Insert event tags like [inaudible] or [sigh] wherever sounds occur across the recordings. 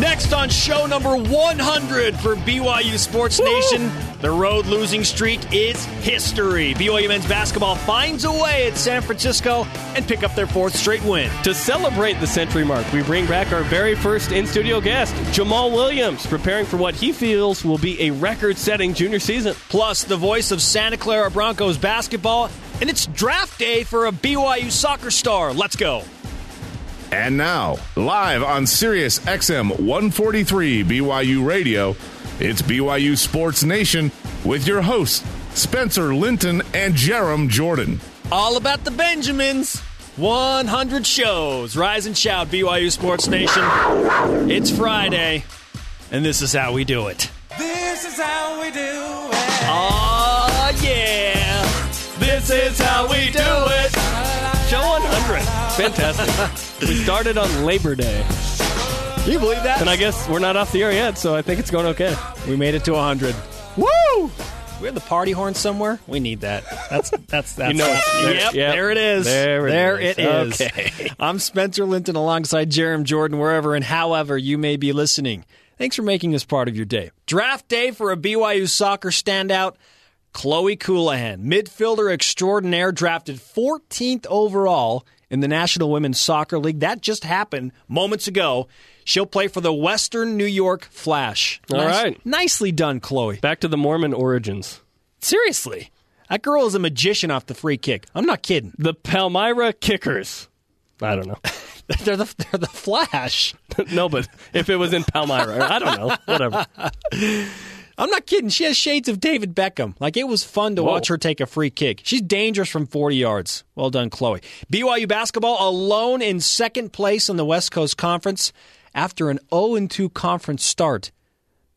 Next on show number 100 for BYU Sports Nation, the road losing streak is history. BYU men's basketball finds a way at San Francisco and pick up their fourth straight win. To celebrate the century mark, we bring back our very first in studio guest, Jamal Williams, preparing for what he feels will be a record setting junior season. Plus, the voice of Santa Clara Broncos basketball, and it's draft day for a BYU soccer star. Let's go. And now, live on Sirius XM 143 BYU Radio, it's BYU Sports Nation with your hosts, Spencer Linton and Jarom Jordan. All about the Benjamins. 100 shows. Rise and shout, BYU Sports Nation. It's Friday, and this is how we do it. This is how we do it. Oh, yeah. This is how we do it. Show 100. Fantastic. we started on Labor Day. Can you believe that? And I guess we're not off the air yet, so I think it's going okay. we made it to 100. Woo! We have the party horn somewhere. We need that. That's that's [laughs] that's. You know it. There- yep, yep. there it is. There it there is. it is. Okay. [laughs] I'm Spencer Linton alongside Jarom Jordan, wherever and however you may be listening. Thanks for making this part of your day. Draft day for a BYU soccer standout. Chloe Colohan, midfielder extraordinaire, drafted 14th overall in the National Women's Soccer League. That just happened moments ago. She'll play for the Western New York Flash. All Nice- right. Nicely done, Chloe. Back to the Mormon origins. Seriously. That girl is a magician off the free kick. I'm not kidding. The Palmyra Kickers. I don't know. [laughs] They're the, they're the Flash. [laughs] no, but if it was in Palmyra, I don't know. Whatever. [laughs] I'm not kidding. She has shades of David Beckham. Like it was fun to Whoa. watch her take a free kick. She's dangerous from 40 yards. Well done, Chloe. BYU basketball alone in second place in the West Coast Conference after an 0 2 conference start.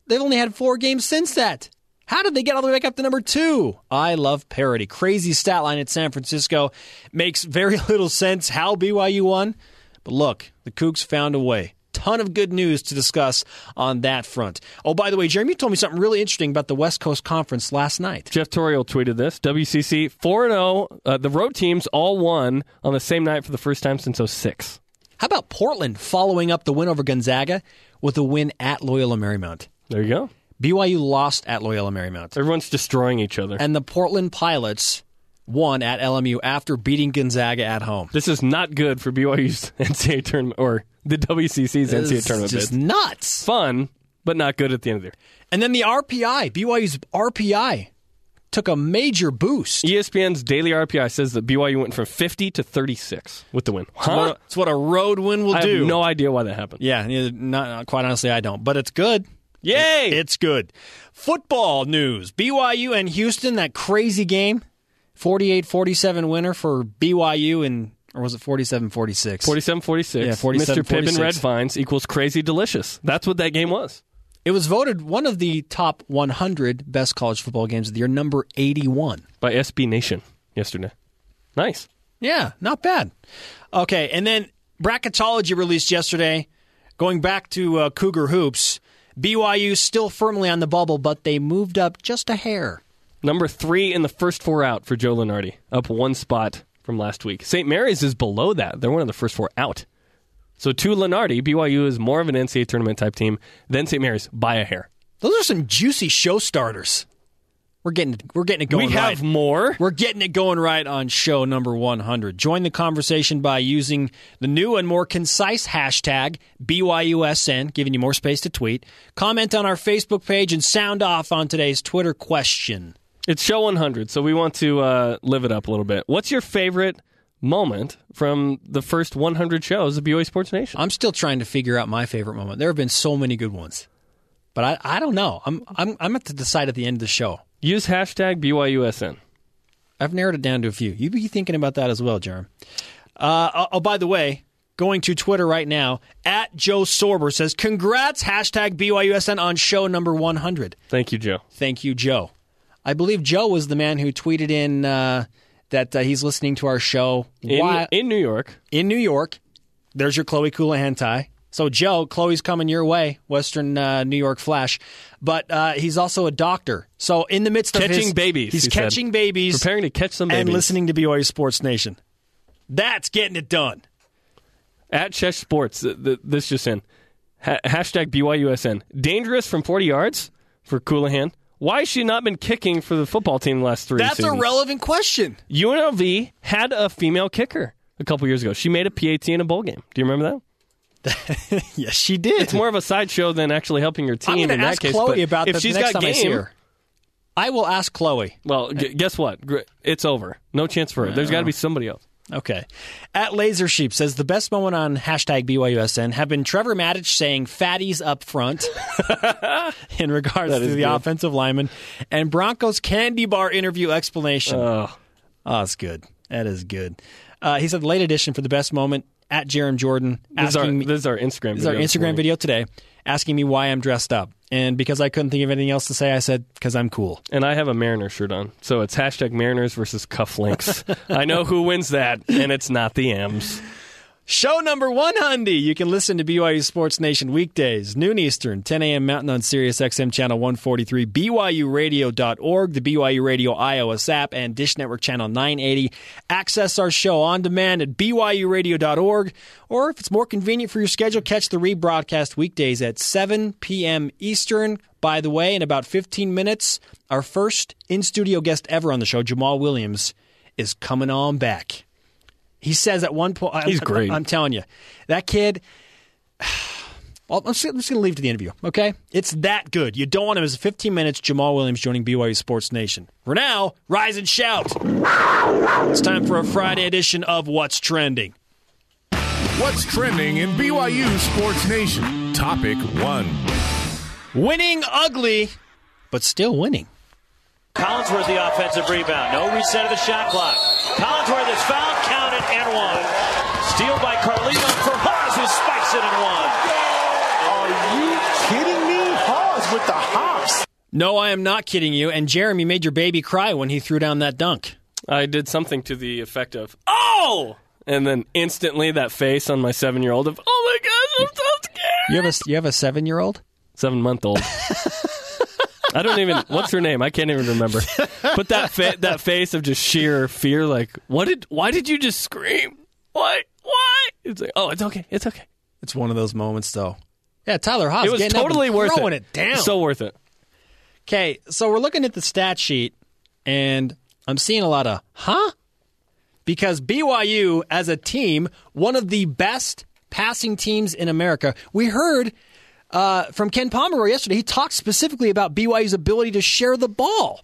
They've only had four games since that. How did they get all the way back up to number two? I love parody. Crazy stat line at San Francisco. Makes very [laughs] little sense how BYU won. But look, the Cougs found a way. Ton of good news to discuss on that front. Oh, by the way, Jeremy, you told me something really interesting about the West Coast Conference last night. Jeff Toriel tweeted this. WCC 4 0. Uh, the road teams all won on the same night for the first time since 06. How about Portland following up the win over Gonzaga with a win at Loyola Marymount? There you go. BYU lost at Loyola Marymount. Everyone's destroying each other. And the Portland Pilots won at LMU after beating Gonzaga at home. This is not good for BYU's [laughs] NCAA tournament or the WCC's NCAA tournament just nuts. Fun, but not good at the end of the year. And then the RPI, BYU's RPI, took a major boost. ESPN's daily RPI says that BYU went from 50 to 36 with the win. It's what a- It's what a road win will I do. have no idea why that happened. yeah, not, quite honestly, I don't. But it's good. Yay! It's good. Football news BYU and Houston, that crazy game. 48 47 winner for BYU, and, or was it 47 46? 47 46. Yeah, 47, Mr. Pippin 46. Red Vines equals crazy delicious. That's what that game was. It was voted one of the top 100 best college football games of the year, number 81. By SB Nation yesterday. Nice. Yeah, not bad. Okay, and then bracketology released yesterday. Going back to uh, Cougar hoops, BYU still firmly on the bubble, but they moved up just a hair. Number three in the first four out for Joe Lunardi, up one spot from last week. St. Mary's is below that. They're one of the first four out. So to Lunardi, BYU is more of an NCAA tournament type team than St. Mary's by a hair. Those are some juicy show starters. We're getting we're getting it going. we have right. more. We're getting it going right on show number 100. Join the conversation by using the new and more concise hashtag BYUSN, giving you more space to tweet. Comment on our Facebook page and sound off on today's Twitter question. It's show 100, so we want to uh, live it up a little bit. What's your favorite moment from the first 100 shows of BYU Sports Nation? I'm still trying to figure out my favorite moment. There have been so many good ones, but I, I don't know. I'm I'm I'm at to decide at the end of the show. Use hashtag BYUSN. I've narrowed it down to a few. You be thinking about that as well, Jarom. Uh, oh, oh, by the way, going to Twitter right now at Joe Sorber says, "Congrats!" Hashtag BYUSN on show number 100. Thank you, Joe. Thank you, Joe. I believe Joe was the man who tweeted in uh, that uh, he's listening to our show In, while- in New York, in New York. There's your Chloe Colohan tie. So, Joe, Chloe's coming your way, Western uh, New York Flash. But uh, he's also a doctor. So, in the midst of Catching his- babies, he's he said. catching babies, preparing to catch some babies. and listening to BYU Sports Nation. That's getting it done. At Chesh Sports, th- th- this just in. Ha- hashtag BYUSN. Dangerous from 40 yards for Colohan. Why has she not been kicking for the football team the last three That's seasons? a relevant question. UNLV had a female kicker a couple years ago. She made a PAT in a bowl game. Do you remember that? [laughs] yes, she did. It's more of a sideshow than actually helping your team I'm in going to ask case. Chloe but about if she's got I game, her. I will ask Chloe. well, g- guess what? It's over. No chance for her. There's got to be somebody else. Okay. At Laser Sheep says the best moment on hashtag BYUSN have been Trevor Maddich saying fatties up front [laughs] in regards to the good. offensive lineman and Broncos candy bar interview explanation. Oh, oh, that's good. That is good. Uh, he said late edition for the best moment at Jarom Jordan this is, our, me, this is our Instagram. this is our Instagram video today asking me why I'm dressed up. And because I couldn't think of anything else to say, I said, because I'm cool. And I have a Mariner shirt on. So it's hashtag Mariners versus cufflinks. [laughs] I know who wins that, and it's not the M's. Show number 100. You can listen to BYU Sports Nation weekdays, noon Eastern, 10 a.m. Mountain on Sirius XM Channel 143, BYURadio.org, the BYU Radio iOS app, and Dish Network Channel 980. Access our show on demand at BYURadio.org, or if it's more convenient for your schedule, catch the rebroadcast weekdays at 7 p.m. Eastern. By the way, in about 15 minutes, our first in studio guest ever on the show, Jamal Williams, is coming on back. He says at one point, I'm, He's great. I'm, telling you, that kid. [sighs] Well, I'm just, just going to leave it to the interview, okay? It's that good. You don't want him as 15 minutes. Jamal Williams joining BYU Sports Nation. For now, rise and shout. It's time for a Friday edition of What's Trending. What's trending in BYU Sports Nation? Topic one. Winning ugly, but still winning. Collinsworth the offensive rebound. No reset of the shot clock. Collinsworth is fouled, counted, and one. Steal by Carlino for Haws, who spikes it and one. Are you kidding me? Haws with the hops. No, I am not kidding you. And Jeremy made your baby cry when he threw down that dunk. I did something to the effect of, oh! And then instantly that face on my seven year old of, oh my gosh, I'm so scared. You have a you have a seven year old. Seven month old. [laughs] I don't even, what's her name? I can't even remember. [laughs] But that fa- [laughs] that face of just sheer fear, like, what did, why did you just scream? What? Why? It's like, oh, it's okay. It's okay. It's one of those moments, though. Yeah, Tyler Haws It was getting up totally and worth throwing it. it down. So worth it. Okay, so we're looking at the stat sheet, and I'm seeing a lot of, huh? Because BYU, as a team, one of the best passing teams in America. We heard uh, from Ken Pomeroy yesterday. He talked specifically about BYU's ability to share the ball.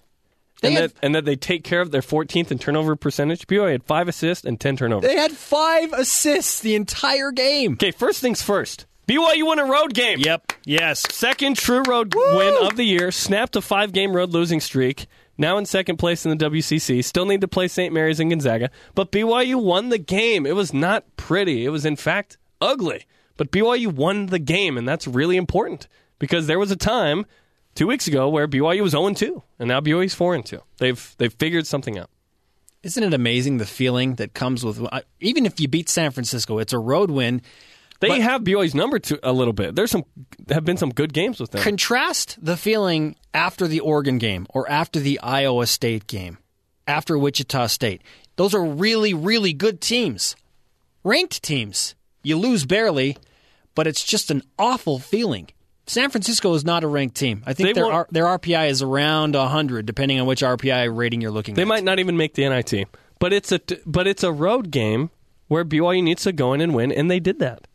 They And had, that, and that they take care of their 14th in turnover percentage. BYU had five assists and 10 turnovers. they had five assists the entire game. Okay, first things first. BYU won a road game. Yep. Yes. Second true road win of the year. Snapped a five game road losing streak. Now in second place in the WCC. Still need to play St. Mary's and Gonzaga. But BYU won the game. It was not pretty. It was, in fact, ugly. But BYU won the game, and that's really important because there was a time two weeks ago where BYU was 0 2, and now BYU's 4 2. They've, they've figured something out. Isn't it amazing the feeling that comes with uh, even if you beat San Francisco, it's a road win. They But- have BYU's number to, a little bit. There's some have been some good games with them. Contrast the feeling after the Oregon game or after the Iowa State game, after Wichita State. Those are really, really good teams, ranked teams. You lose barely, but it's just an awful feeling. San Francisco is not a ranked team. I think their, R- their RPI is around 100, depending on which RPI rating you're looking for. They at. might not even make the NIT, but it's a but it's a road game where BYU needs to go in and win, and they did that,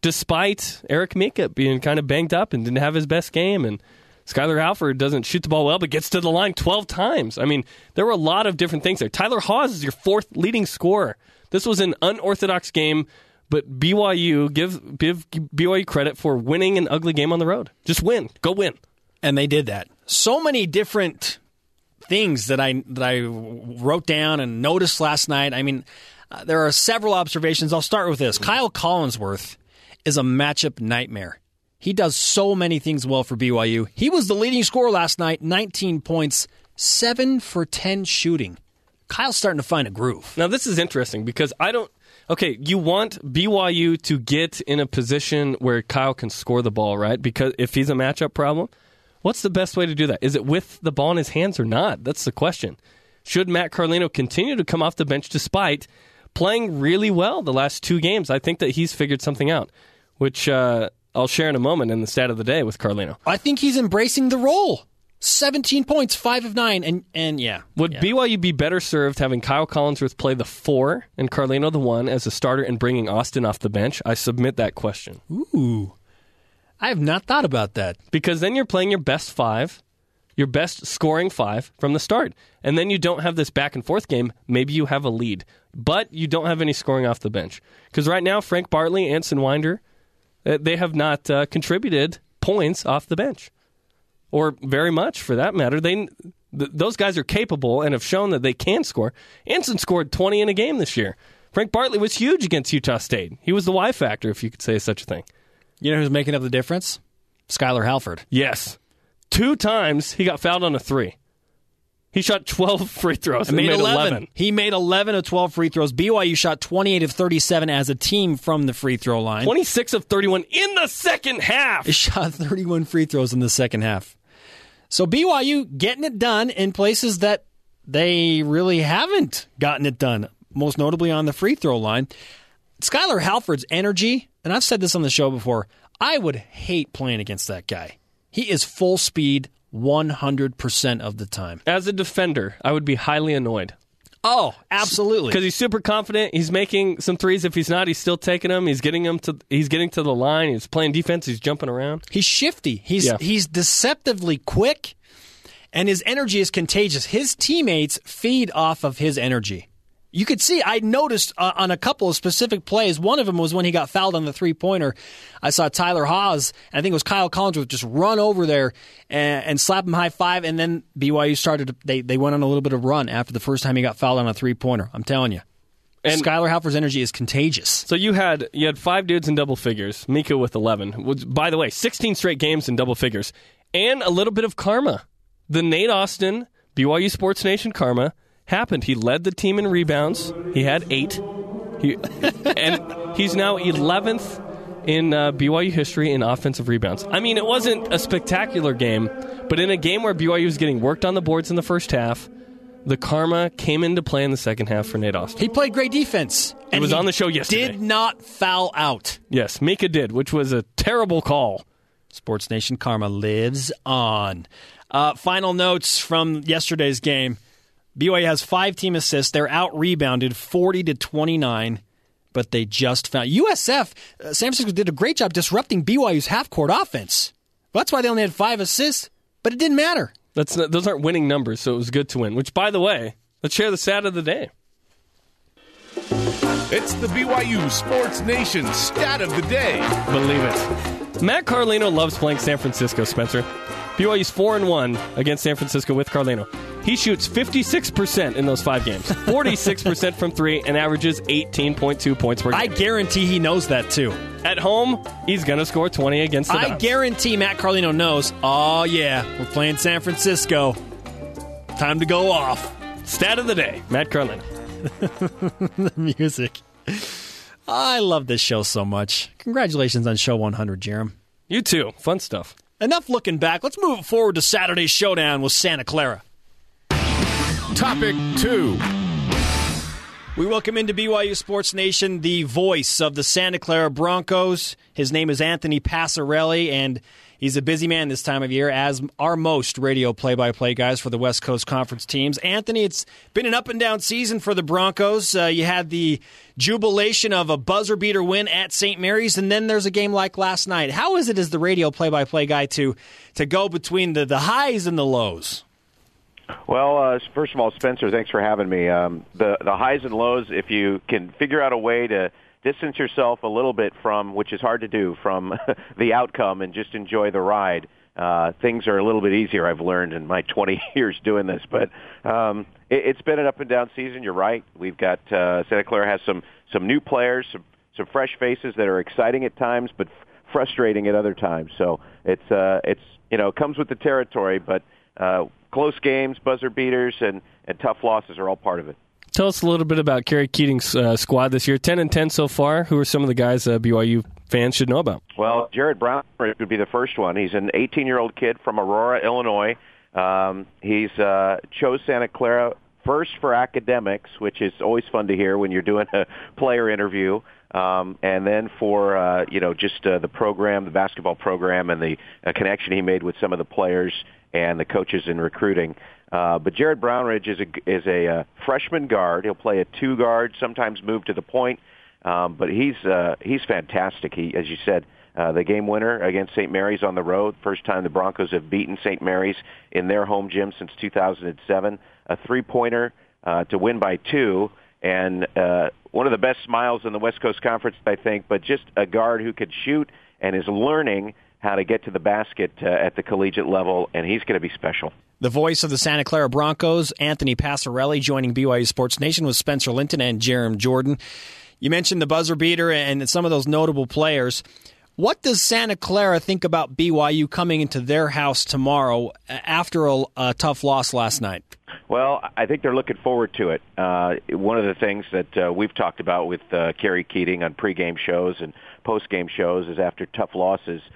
despite Eric Mika being kind of banged up and didn't have his best game, and Skyler Halford doesn't shoot the ball well, but gets to the line twelve times. I mean, there were a lot of different things there. Tyler Haws is your fourth leading scorer. This was an unorthodox game, but BYU give give BYU credit for winning an ugly game on the road. Just win, go win. and they did that. So many different things that I that I wrote down and noticed last night. I mean, uh, there are several observations. I'll start with this. Kyle Collinsworth is a matchup nightmare. He does so many things well for BYU. He was the leading scorer last night, 19 points, 7 for 10 shooting. Kyle's starting to find a groove. Now this is interesting because I don't. Okay, you want BYU to get in a position where Kyle can score the ball, right? Because if he's a matchup problem, what's the best way to do that? Is it with the ball in his hands or not? That's the question. Should Matt Carlino continue to come off the bench despite playing really well the last two games? I think that he's figured something out, which uh, I'll share in a moment in the stat of the day with Carlino. I think he's embracing the role. 17 points, 5 of 9 and and yeah. Would yeah. BYU be better served having Kyle Collinsworth play the four and Carlino the one as a starter and bringing Austin off the bench? I submit that question. Ooh. I have not thought about that. Because then you're playing your best five, your best scoring five from the start. And then you don't have this back and forth game. Maybe you have a lead, but you don't have any scoring off the bench. Because right now, Frank Bartley, Anson Winder, uh, they have not uh, contributed points off the bench, or very much for that matter. They th- those guys are capable and have shown that they can score. Anson scored 20 in a game this year. Frank Bartley was huge against Utah State. He was the Y factor, if you could say such a thing. You know who's making up the difference? Skyler Halford. Yes. Two times he got fouled on a three. He shot 12 [laughs] free throws and made, made 11. 11. He made 11 of 12 free throws. BYU shot 28 of 37 as a team from the free throw line. 26 of 31 in the second half. He shot 31 free throws in the second half. So BYU getting it done in places that they really haven't gotten it done, most notably on the free throw line. Skyler Halford's energy, and I've said this on the show before, I would hate playing against that guy. He is full speed 100% of the time. As a defender, I would be highly annoyed. Oh, absolutely. Because he's super confident. He's making some threes. If he's not, he's still taking them. He's getting them to. He's getting to the line. He's playing defense. He's jumping around. He's shifty. He's Yeah. he's deceptively quick, and his energy is contagious. His teammates feed off of his energy. You could see. I noticed uh, on a couple of specific plays. One of them was when he got fouled on the three pointer. I saw Tyler Haws, and I think it was Kyle Collinsworth, just run over there and, and slap him high five. And then BYU started. To, they they went on a little bit of run after the first time he got fouled on a three pointer. I'm telling you, And- Skyler Halford's energy is contagious. So you had you had five dudes in double figures. Mika with eleven. Which, by the way, sixteen straight games in double figures, and a little bit of karma. The Nate Austin BYU Sports Nation karma happened. He led the team in rebounds. He had eight. He, [laughs] and he's now eleventh in uh, BYU history in offensive rebounds. I mean, it wasn't a spectacular game, but in a game where BYU was getting worked on the boards in the first half, the karma came into play in the second half for Nate Austin. He played great defense. and was on the show yesterday. Did not foul out. Yes, Mika did, which was a terrible call. Sports Nation Karma lives on. Uh, final notes from yesterday's game. BYU has five team assists. They're out rebounded 40 to 29, but they just found USF. Uh, San Francisco did a great job disrupting BYU's half court offense. That's why they only had five assists, but it didn't matter. That's not, those aren't winning numbers, so it was good to win. Which, by the way, let's share the stat of the day. It's the BYU Sports Nation stat of the day. Believe it. Matt Carlino loves playing San Francisco. Spencer, BYU's four and one against San Francisco with Carlino. He shoots fifty six percent in those five games, [laughs] forty six percent from three, and averages eighteen point two points per game. I guarantee he knows that too. At home, he's going to score twenty against the I guarantee Matt Carlino knows, oh, yeah, we're playing San Francisco. Time to go off. Stat of the day: Matt Carlino. [laughs] The music. I love this show so much. Congratulations on show 100, Jarom. You too. Fun stuff. Enough looking back. Let's move forward to Saturday's showdown with Santa Clara. Topic two. We welcome into BYU Sports Nation the voice of the Santa Clara Broncos. His name is Anthony Passarelli, and he's a busy man this time of year, as are most radio play by play guys for the West Coast Conference teams. Anthony, it's been an up and down season for the Broncos. Uh, you had the jubilation of a buzzer beater win at St. Mary's, and then there's a game like last night. How is it as the radio play by play guy to, to go between the, the highs and the lows? Well, uh, first of all, Spencer, thanks for having me. Um, the the highs and lows, if you can figure out a way to distance yourself a little bit from, which is hard to do, from [laughs] the outcome and just enjoy the ride. Uh, things are a little bit easier. I've learned in my [laughs] 20 years doing this, but um, it, it's been an up and down season. You're right. We've got uh, Santa Clara has some some new players, some some fresh faces that are exciting at times, but frustrating at other times. So it's uh, it's you know it comes with the territory, but uh, close games, buzzer beaters, and and tough losses are all part of it. Tell us a little bit about Kerry Keating's uh, squad this year. Ten and ten so far. Who are some of the guys uh, BYU fans should know about? Well, Jared Brown would be the first one. He's an 18-year-old kid from Aurora, Illinois. Um, he's uh, chose Santa Clara first for academics, which is always fun to hear when you're doing a player interview. Um, and then for uh, you know just uh, the program, the basketball program, and the uh, connection he made with some of the players and the coaches in recruiting. Uh, but Jared Brownridge is a is a uh, freshman guard. He'll play a two guard, sometimes move to the point. Um, but he's uh, he's fantastic. He, as you said, uh, the game winner against St. Mary's on the road. First time the Broncos have beaten St. Mary's in their home gym since 2007. A three-pointer uh, to win by two, and uh, one of the best smiles in the West Coast Conference, I think. But just a guard who could shoot and is learning how to get to the basket uh, at the collegiate level, and he's going to be special. The voice of the Santa Clara Broncos, Anthony Passarelli, joining BYU Sports Nation with Spencer Linton and Jarom Jordan. You mentioned the buzzer beater and some of those notable players. What does Santa Clara think about BYU coming into their house tomorrow after a, a tough loss last night? Well, I think they're looking forward to it. Uh, one of the things that uh, we've talked about with uh, Kerry Keating on pregame shows and postgame shows is after tough losses, uh,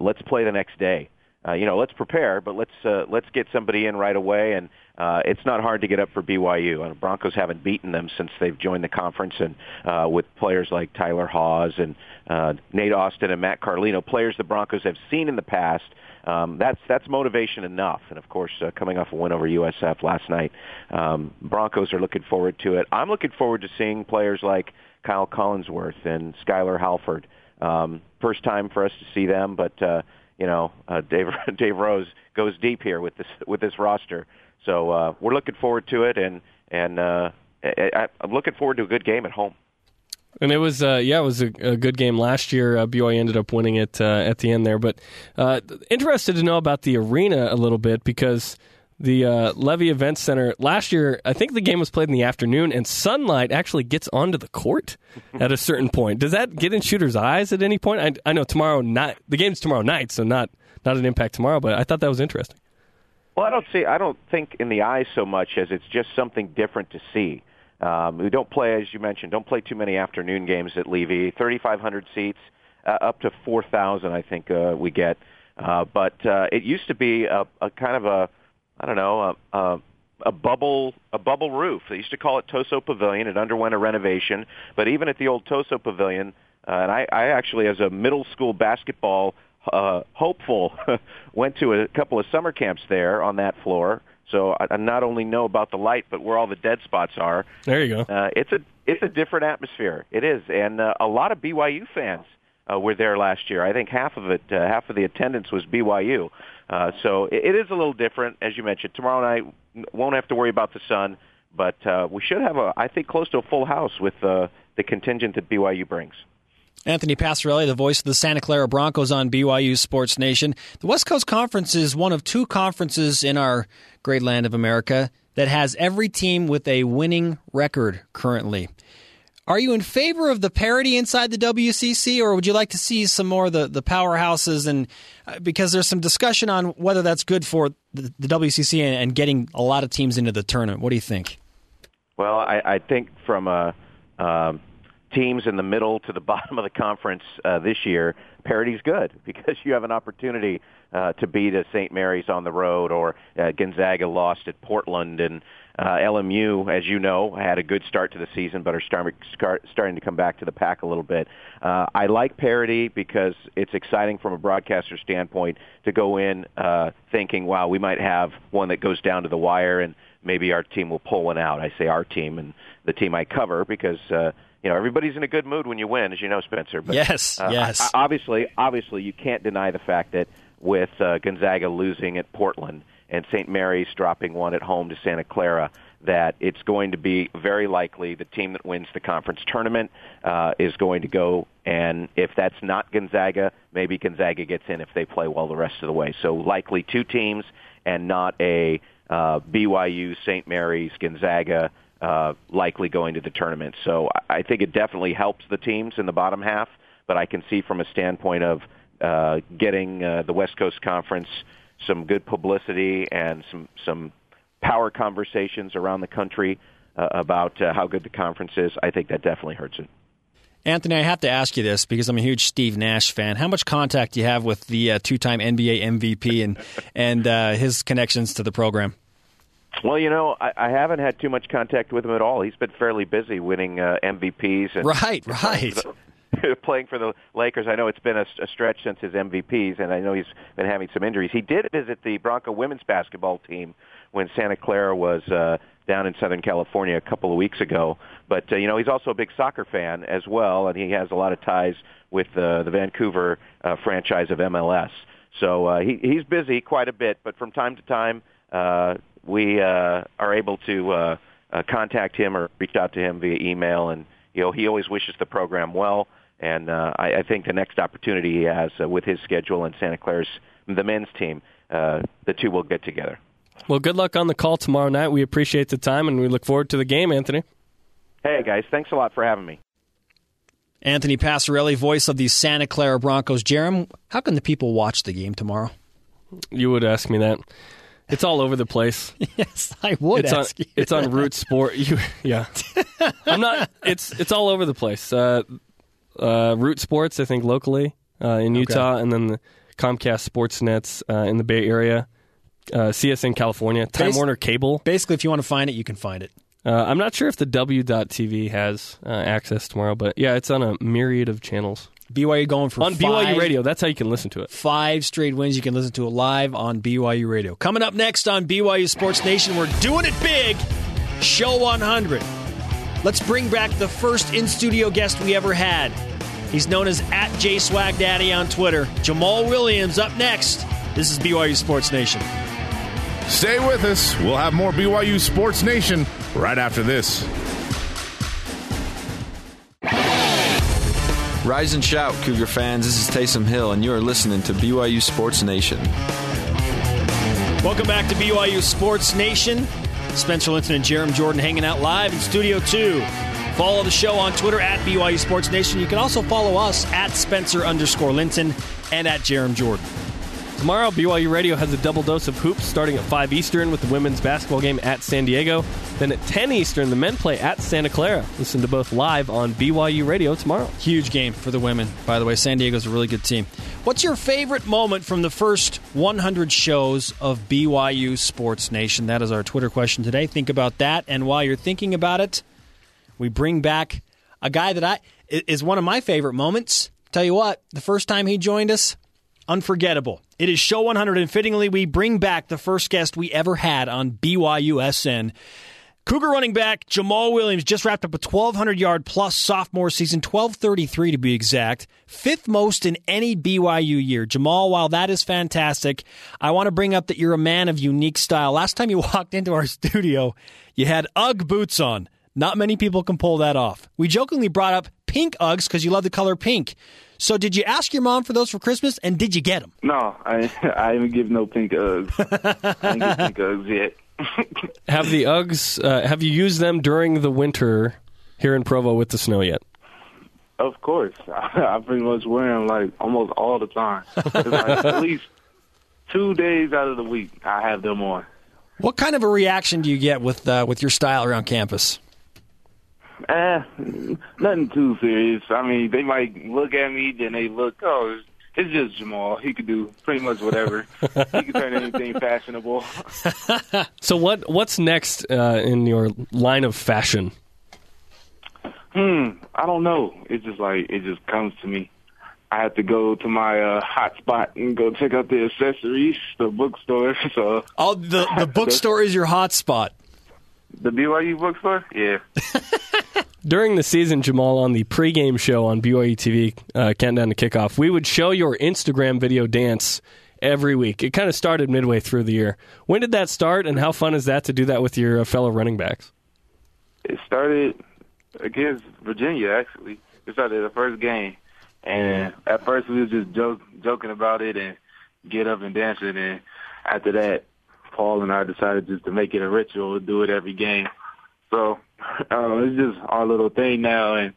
let's play the next day. Uh, you know, let's prepare, but let's uh, let's get somebody in right away. And uh, it's not hard to get up for BYU. And Broncos haven't beaten them since they've joined the conference, and uh, with players like Tyler Haws and uh, Nate Austin and Matt Carlino, players the Broncos have seen in the past. Um, that's that's motivation enough. And of course, uh, coming off a win over USF last night, um, Broncos are looking forward to it. I'm looking forward to seeing players like Kyle Collinsworth and Skyler Halford. Um, first time for us to see them, but. Uh, you know, uh, Dave [laughs] Dave Rose goes deep here with this with this roster. So uh, we're looking forward to it, and and uh, I, I'm looking forward to a good game at home. And it was, uh, yeah, it was a, a, good game last year. Uh, BYU ended up winning it uh, at the end there. But uh, interested to know about the arena a little bit because the uh, Leavey Event Center last year. I think the game was played in the afternoon, and sunlight actually gets onto the court at a certain point. Does that get in shooters' eyes at any point? I, I know tomorrow night the game's tomorrow night, so not not an impact tomorrow. But I thought that was interesting. Well, I don't see. I don't think in the eyes so much as it's just something different to see. Um, we don't play, as you mentioned, don't play too many afternoon games at Leavey. 3,500 seats, uh, up to 4,000, I think uh, we get. Uh, but uh, it used to be a, a kind of a I don't know, a, a, a bubble a bubble roof. They used to call it Toso Pavilion. It underwent a renovation, but even at the old Toso Pavilion, uh, and I, I actually, as a middle school basketball uh, hopeful, [laughs] went to a couple of summer camps there on that floor. So I, I not only know about the light, but where all the dead spots are. There you go. Uh, it's a it's a different atmosphere. It is, and uh, a lot of BYU fans uh, were there last year. I think half of it, uh, half of the attendance was BYU. Uh, so it, it is a little different, as you mentioned. Tomorrow night won't have to worry about the sun, but uh, we should have a, I think, close to a full house with uh, the contingent that BYU brings. Anthony Passarelli, the voice of the Santa Clara Broncos on BYU Sports Nation. The West Coast Conference is one of two conferences in our great land of America that has every team with a winning record currently. Are you in favor of the parity inside the WCC, or would you like to see some more of the, the powerhouses? And uh, because there's some discussion on whether that's good for the, the WCC and, and, getting a lot of teams into the tournament. What do you think? Well, I, I think from uh, uh, teams in the middle to the [laughs] bottom of the conference uh, this year, parity is good [laughs] because you have an opportunity uh, to beat a St. Mary's on the road, or uh, Gonzaga lost at Portland, and uh, LMU, as you know, had a good start to the season, but are start, start, starting to come back to the pack a little bit. Uh, I like parity because it's exciting from a broadcaster standpoint to go in uh, thinking, wow, we might have one that goes down to the wire, and maybe our team will pull one out. I say our team and the team I cover because. Uh, you know everybody's in a good mood when you win, as you know, Spencer. But, yes, uh, yes. Obviously, obviously, you can't deny the fact that with uh, Gonzaga losing at Portland and St. Mary's dropping one at home to Santa Clara, that it's going to be very likely the team that wins the conference tournament uh, is going to go. And if that's not Gonzaga, maybe Gonzaga gets in if they play well the rest of the way. So likely two teams and not a uh, BYU, St. Mary's, Gonzaga uh, likely going to the tournament. So I think it definitely helps the teams in the bottom half, but I can see from a standpoint of uh, getting uh, the West Coast Conference some good publicity and some some power conversations around the country uh, about uh, how good the conference is, I think that definitely hurts it. Anthony, I have to ask you this because I'm a huge Steve Nash fan. How much contact do you have with the uh, two-time NBA MVP and and uh, his connections to the program? Well, you know, I, I haven't had too much contact with him at all. He's been fairly busy winning uh, MVPs and Right, right. [laughs] playing for the Lakers. I know it's been a, a stretch since his MVPs, and I know he's been having some injuries. He did visit the Bronco women's basketball team when Santa Clara was uh, down in Southern California a couple of weeks ago. But uh, you know, he's also a big soccer fan as well, and he has a lot of ties with uh, the Vancouver uh, franchise of MLS. So uh, he, he's busy quite a bit, but from time to time uh, we uh, are able to uh, uh, contact him or reach out to him via email, and you know he always wishes the program well. And uh, I, I think the next opportunity he has uh, with his schedule and Santa Clara's the men's team, uh, the two will get together. Well, good luck on the call tomorrow night. We appreciate the time and we look forward to the game, Anthony. Hey guys, thanks a lot for having me. Anthony Passarelli, voice of the Santa Clara Broncos. Jarom, how can the people watch the game tomorrow? You would ask me that. It's all over the place. [laughs] yes, I would it's ask on, you. It's on Root Sport. [laughs] You, yeah, I'm not. It's it's all over the place. Uh, uh, Root Sports, I think locally uh, in Utah, and then the Comcast Sports Nets uh, in the Bay Area, uh, CSN California, Time Bas- Warner Cable. Basically, if you want to find it, you can find it. Uh, I'm not sure if the W.TV has uh, access tomorrow, but yeah, it's on a myriad of channels BYU going for on five, BYU Radio. That's how you can listen to it. Five straight wins. You can listen to it live on BYU Radio. Coming up next on BYU Sports Nation, we're doing it big. Show 100. Let's bring back the first in studio guest we ever had. He's known as at JSwagDaddy on Twitter. Jamal Williams up next. This is BYU Sports Nation. Stay with us. We'll have more BYU Sports Nation right after this. Rise and shout, Cougar fans. This is Taysom Hill, and you are listening to BYU Sports Nation. Welcome back to BYU Sports Nation. Spencer Linton and Jarom Jordan hanging out live in Studio 2. Follow the show on Twitter at BYU Sports Nation. You can also follow us at Spencer underscore Linton and at Jarom Jordan. Tomorrow, BYU Radio has a double dose of hoops starting at 5 Eastern with the women's basketball game at San Diego. Then at 10 Eastern, the men play at Santa Clara. Listen to both live on BYU Radio tomorrow. Huge game for the women, by the way. San Diego's a really good team. What's your favorite moment from the first 100 shows of BYU Sports Nation? That is our Twitter question today. Think about that. And while you're thinking about it, we bring back a guy that I is one of my favorite moments. Tell you what, the first time he joined us, unforgettable. It is show 100, and fittingly, we bring back the first guest we ever had on BYUSN. Cougar running back Jamal Williams just wrapped up a 1,200 yard plus sophomore season, 1233 to be exact, fifth most in any BYU year. Jamal, while that is fantastic, I want to bring up that you're a man of unique style. Last time you [laughs] walked into our studio, you had Ugg boots on. Not many people can pull that off. We jokingly brought up pink Uggs because you love the color pink. So, did you ask your mom for those for Christmas, and did you get them? No, I [laughs] I haven't give no pink Uggs. I ain't get pink Uggs yet. [laughs] Have the Uggs, uh, have you used them during the winter here in Provo with the snow yet? Of course, I, [laughs] I pretty much wear them like almost all the time. It's like at least two days out of the week, I have them on. What kind of a reaction do you get with uh, with your style around campus? Eh, nothing too serious. I mean, they might look at me, then they look, oh, it's just Jamal. He could do pretty much whatever. he could turn anything fashionable. [laughs] So, what what's next uh, in your line of fashion? Hmm, I don't know. It's just like it just comes to me. I have to go to my uh, hot spot and go check out the accessories, the bookstore. [laughs] So Oh, the the [laughs] bookstore is your hot spot. The BYU bookstore, yeah. [laughs] During the season, Jamal, on the pregame show on BYU TV, uh, Countdown to Kickoff, we would show your Instagram video dance every week. It kind of started midway through the year. When did that start, and how fun is that to do that with your uh, fellow running backs? It started against Virginia. Actually, it started the first game, and at first we was just joke, joking about it and get up and dancing, and after that, Paul and I decided just to make it a ritual, do it every game. So [laughs] uh, it's just our little thing now, and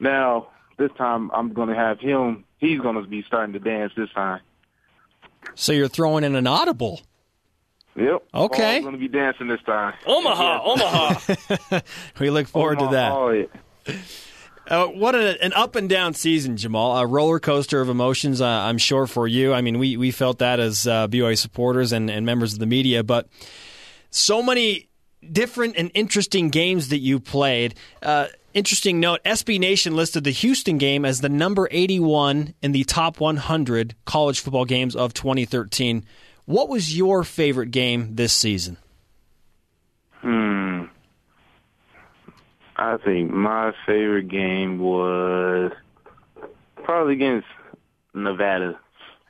now this time I'm going to have him. He's going to be starting to dance this time. So you're throwing in an audible. Yep. Okay. Paul's going to be dancing this time. Omaha, Omaha. [laughs] We look forward to that. Uh, what a, an up and down season, Jamal. A roller coaster of emotions, uh, I'm sure, for you. I mean, we, we felt that as uh, BYU supporters and, and members of the media, but So many different and interesting games that you played. Uh, interesting note SB Nation listed the Houston game as the number 81 in the top 100 college football games of 2013. What was your favorite game this season? Hmm. I think my favorite game was probably against Nevada.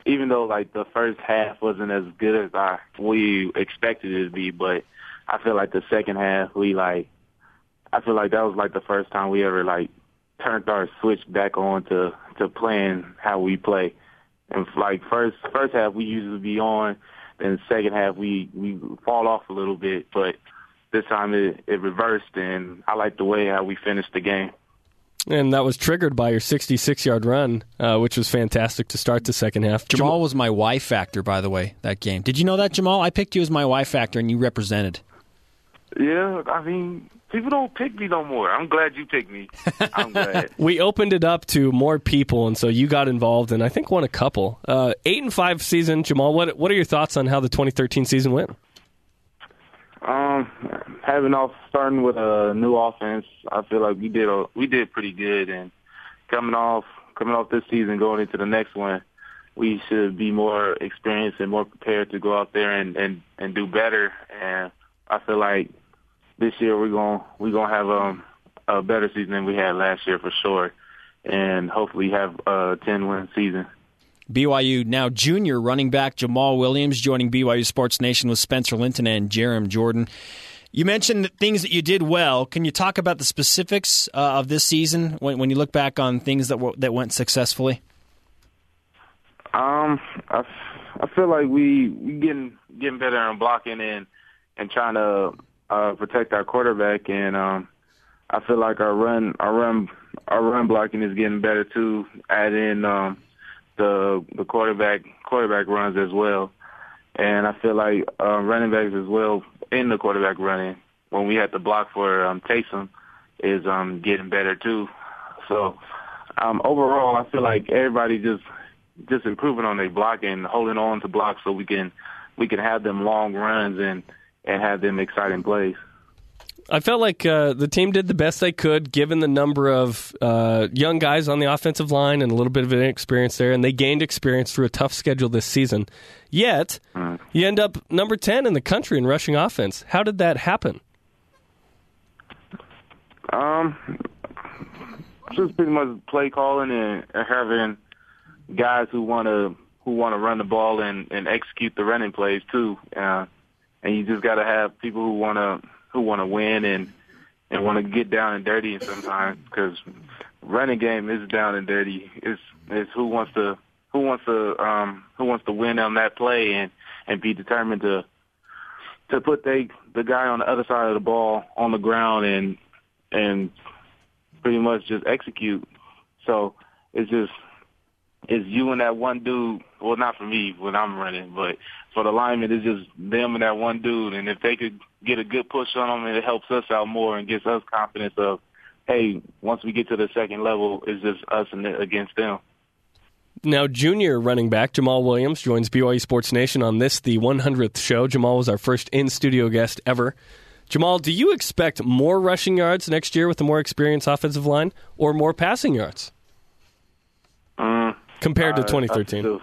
Even though like the first half wasn't as good as I we expected it to be, but I feel like the second half we like I feel like that was like the first time we ever like turned our switch back on to to playing how we play. And like first first half we usually be on, then second half we we fall off a little bit, but this time it, it reversed, and I like the way how we finished the game. And that was triggered by your 66 yard run, uh, which was fantastic to start the second half. Jamal was my Y factor, by the way, that game. Did you know that, Jamal? I picked you as my Y factor, and you represented. Yeah, I mean, people don't pick me no more. I'm glad you picked me. [laughs] I'm glad. we opened it up to more people, and so you got involved, and I think won a couple. Uh, eight and five season, Jamal. What what are your thoughts on how the 2013 season went? Um, having off starting with a new offense, I feel like we did a, we did pretty good, and coming off coming off this season, going into the next one, we should be more experienced and more prepared to go out there and and and do better. And I feel like this year we're gonna we're gonna have um, a better season than we had last year for sure, and hopefully have a ten win season. BYU now junior running back Jamal Williams joining BYU Sports Nation with Spencer Linton and Jarom Jordan. You mentioned things that you did well. Can you talk about the specifics uh, of this season when, when you look back on things that that went successfully? Um, I, I feel like we we getting getting better on blocking and and trying to uh, protect our quarterback, and um, I feel like our run our run our run blocking is getting better too. Add in um, the the quarterback quarterback runs as well, and I feel like uh, running backs as well in the quarterback running when we had to block for um, Taysom is um, getting better too. So um, overall, I feel like everybody just just improving on their blocking, holding on to blocks so we can we can have them long runs and and have them exciting plays. I felt like uh, the team did the best they could given the number of uh, young guys on the offensive line and a little bit of inexperience there, and they gained experience through a tough schedule this season. Yet, you end up number 10 in the country in rushing offense. How did that happen? Um, just pretty much play calling and having guys who want to who want to run the ball and, and execute the running plays too. Uh, and you just got to have people who want to who want to win and and want to get down and dirty sometimes because running game is down and dirty. It's it's who wants to who wants to um who wants to win on that play and and be determined to to put they the guy on the other side of the ball on the ground and and pretty much just execute. So it's just it's you and that one dude. Well, not for me when I'm running, but for the lineman, it's just them and that one dude. And if they could get a good push on them, it helps us out more and gives us confidence of, hey, once we get to the second level, it's just us and against them. Now, junior running back Jamal Williams joins BYU Sports Nation on this, the 100th show. Jamal was our first in studio guest ever. Jamal, do you expect more rushing yards next year with a more experienced offensive line or more passing yards? Compared to 2013? I still,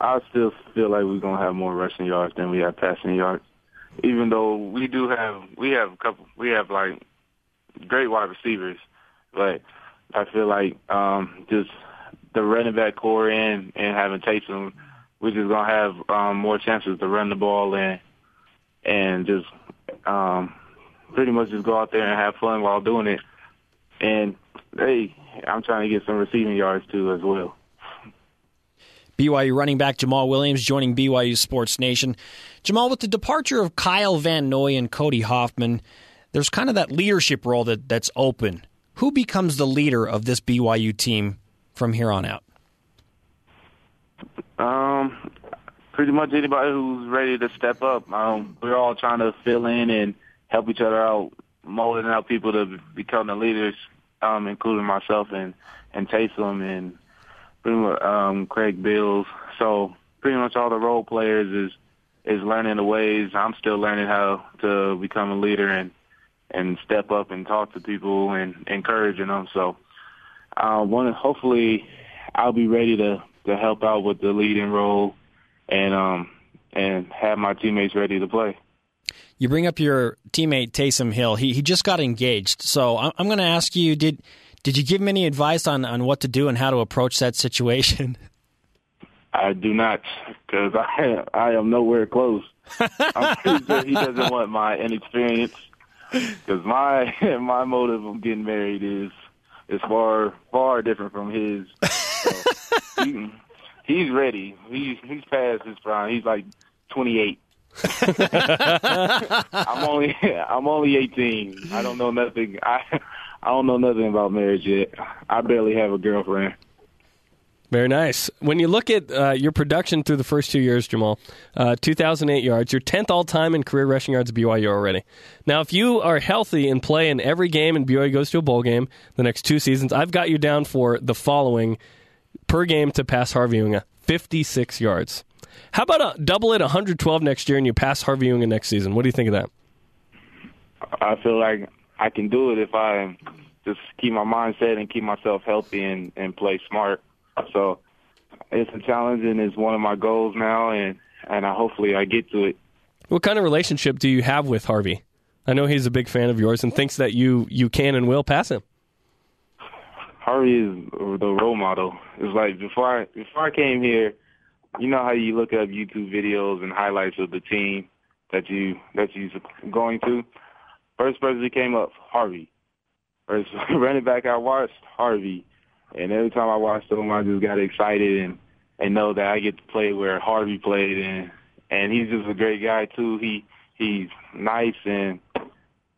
I still feel like we're gonna have more rushing yards than we have passing yards. Even though we do have, we have a couple, we have like great wide receivers, but I feel like um, just the running back core in and having Taysom, we're just gonna have um, more chances to run the ball and and just um, pretty much just go out there and have fun while doing it. And hey, I'm trying to get some receiving yards too as well. BYU running back Jamal Williams joining BYU Sports Nation. Jamal, with the departure of Kyle Van Noy and Cody Hoffman, there's kind of that leadership role that, that's open. Who becomes the leader of this BYU team from here on out? Um, pretty much anybody who's ready to step up. Um, we're all trying to fill in and help each other out, molding out people to become the leaders, um, including myself and and Taysom and pretty much um, Craig Bills. So pretty much all the role players is is learning the ways. I'm still learning how to become a leader and and step up and talk to people and encouraging them. So, I want to hopefully I'll be ready to to help out with the leading role and um and have my teammates ready to play. You bring up your teammate Taysom Hill. He he just got engaged. So I'm, I'm going to ask you did did you give him any advice on on what to do and how to approach that situation? [laughs] I do not, because I [laughs] I am nowhere close. I'm pretty [laughs] sure he doesn't want my inexperience, because my my motive of getting married is is far far different from his. So he, he's ready. He's he's past his prime. He's like 28. [laughs] I'm only I'm only 18. I don't know nothing. I I don't know nothing about marriage yet. I barely have a girlfriend. Very nice. When you look at uh, your production through the first two years, Jamaal, uh, 2,008 yards, you're 10th all time in career rushing yards at BYU already. Now, if you are healthy and play in every game and BYU goes to a bowl game the next two seasons, I've got you down for the following per game to pass Harvey Unga 56 yards. How about a double it 112 next year and you pass Harvey Unga next season? What do you think of that? I feel like I can do it if I just keep my mindset and keep myself healthy and, and play smart. So it's a challenge and it's one of my goals now, and and I, hopefully I get to it. What kind of relationship do you have with Harvey? I know he's a big fan of yours and thinks that you you can and will pass him. Harvey is the role model. It's like before I before I came here, you know how you look up YouTube videos and highlights of the team that you that you're going to. First person that came up, Harvey. First [laughs] running back I watched, Harvey. And every time I watched him, I just got excited and and know that I get to play where Harvey played, and and he's just a great guy too. He he's nice and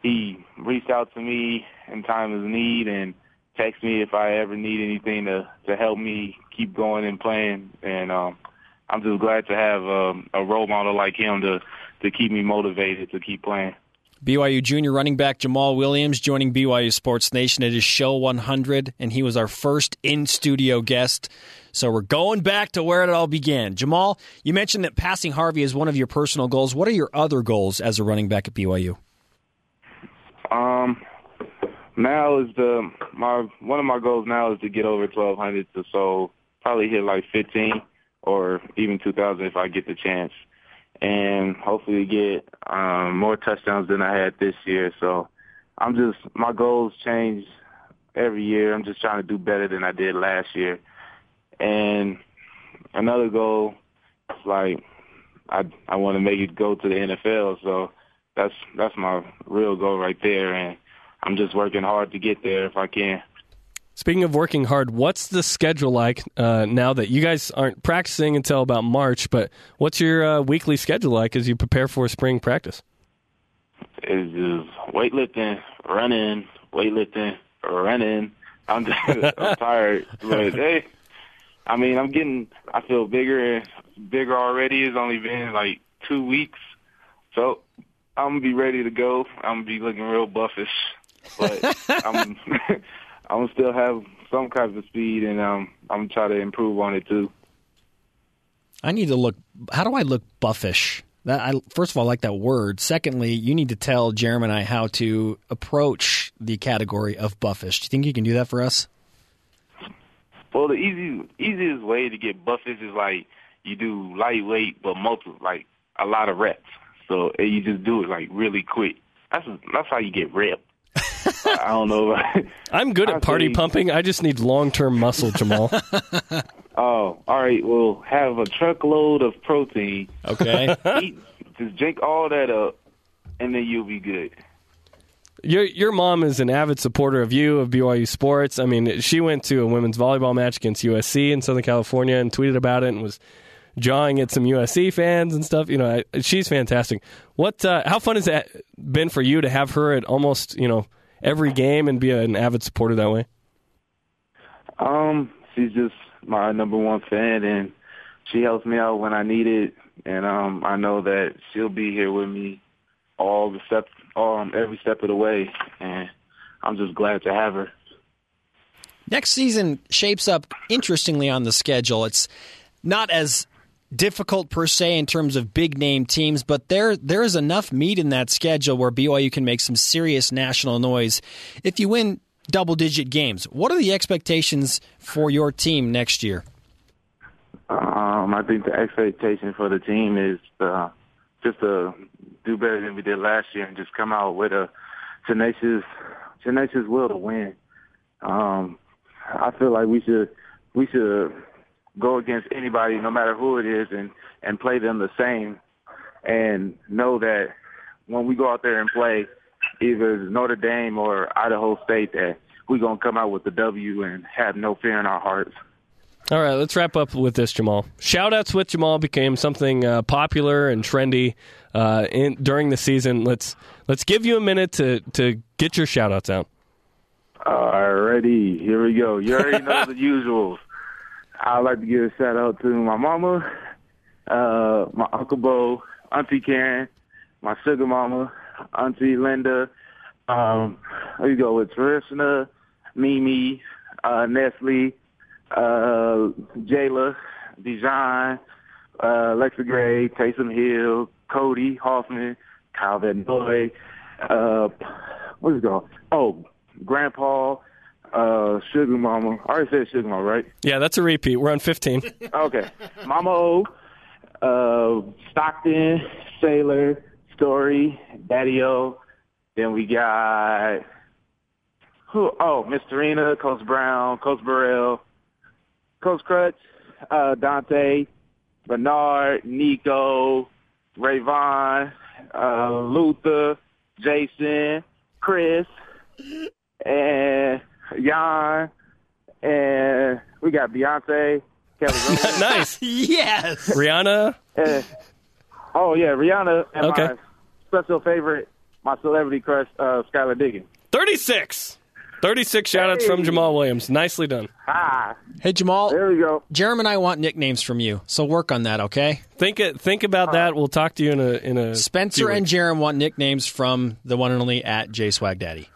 he reached out to me in time of need and text me if I ever need anything to to help me keep going and playing. And um, I'm just glad to have um, a role model like him to to keep me motivated to keep playing. BYU junior running back Jamaal Williams joining BYU Sports Nation at his show 100, and he was our first in studio guest. So we're going back to where it all began. Jamaal, you mentioned that passing Harvey is one of your personal goals. What are your other goals as a running back at BYU? Um, now is the my one of my goals now is to get over 1200 to so probably hit like 15 or even 2000 if I get the chance and hopefully get um, more touchdowns than I had this year. So I'm just my goals change every year. I'm just trying to do better than I did last year. And another goal like I I want to make it go to the NFL. So that's that's my real goal right there. And I'm just working hard to get there if I can. Speaking of working hard, what's the schedule like uh, now that you guys aren't practicing until about March? But what's your uh, weekly schedule like as you prepare for spring practice? It's just weightlifting, running, weightlifting, running. I'm just I'm [laughs] tired, but hey, I mean I'm getting. I feel bigger, bigger already. It's only been like two weeks, so I'm gonna be ready to go. I'm gonna be looking real buffish, but [laughs] I'm. [laughs] I'm gonna still have some kind of speed, and um, I'm gonna try to improve on it too. I need to look. How do I look buffish? That I, first of all, I like that word. Secondly, you need to tell Jeremy and I how to approach the category of buffish. Do you think you can do that for us? Well, the easy easiest way to get buffish is like you do lightweight, but multiple, like a lot of reps. So you just do it like really quick. That's that's how you get ripped. I don't know. [laughs] I'm good at party pumping. I just need long term muscle, Jamaal. [laughs] oh, all right. Well, have a truckload of protein. Okay. [laughs] Eat, just drink all that up, and then you'll be good. Your your mom is an avid supporter of you of BYU sports. I mean, she went to a women's volleyball match against USC in Southern California and tweeted about it and was jawing at some USC fans and stuff. You know, she's fantastic. What? Uh, how fun has that been for you to have her at almost you know every game and be an avid supporter that way? Um, she's just my number one fan, and she helps me out when I need it. And um, I know that she'll be here with me all the step, um, every step of the way, and I'm just glad to have her. Next season shapes up interestingly on the schedule. It's not as difficult per se in terms of big name teams, but there there is enough meat in that schedule where BYU can make some serious national noise if you win double digit games. What are the expectations for your team next year? Um, I think the expectation for the team is uh, just to do better than we did last year and just come out with a tenacious, tenacious will to win. Um, I feel like we should we should go against anybody, no matter who it is, and and play them the same, and know that when we go out there and play, either Notre Dame or Idaho State, that we're gonna come out with the W and have no fear in our hearts. All right, let's wrap up with this, Jamaal. Shoutouts with Jamaal became something uh, popular and trendy uh, in, during the season. Let's let's give you a minute to to get your shoutouts out. Alrighty, here we go. You already know the [laughs] usuals. I'd like to give a shout out to my mama, uh, my Uncle Bo, Auntie Karen, my sugar mama, Auntie Linda. Um, you go with Tarishna, Mimi, uh, Nestle, uh, Jayla, Dijon, uh, Alexa Gray, Taysom Hill, Cody Hoffman, Kyle Van Noy, uh, what is it called? Oh, Grandpa, uh, Sugar Mama. I already said Sugar Mama, right? Yeah, that's a repeat. We're on 15. [laughs] Okay. Mama O, uh, Stockton, Sailor, Story, Daddy O. Then we got who? Oh, Miss Serena, Coach Brown, Coach Burrell, Coach Crutch, uh, Dante, Bernard, Nico, Rayvon, uh, Luther, Jason, Chris, and Jan, and we got Beyonce, Kelly [laughs] Rowland. nice. [laughs] yes. Rihanna. and, oh yeah, Rihanna, and Okay. my special favorite, my celebrity crush, uh, Skylar Diggins. 36. 36 shout shoutouts from Jamaal Williams. Nicely done. Ah, Hey Jamaal, there we go. Jeremy and I want nicknames from you, so work on that, okay? Think it. Think about that. We'll talk to you in a in a. Spencer few and Jeremy want nicknames from the one and only at J Swag Daddy.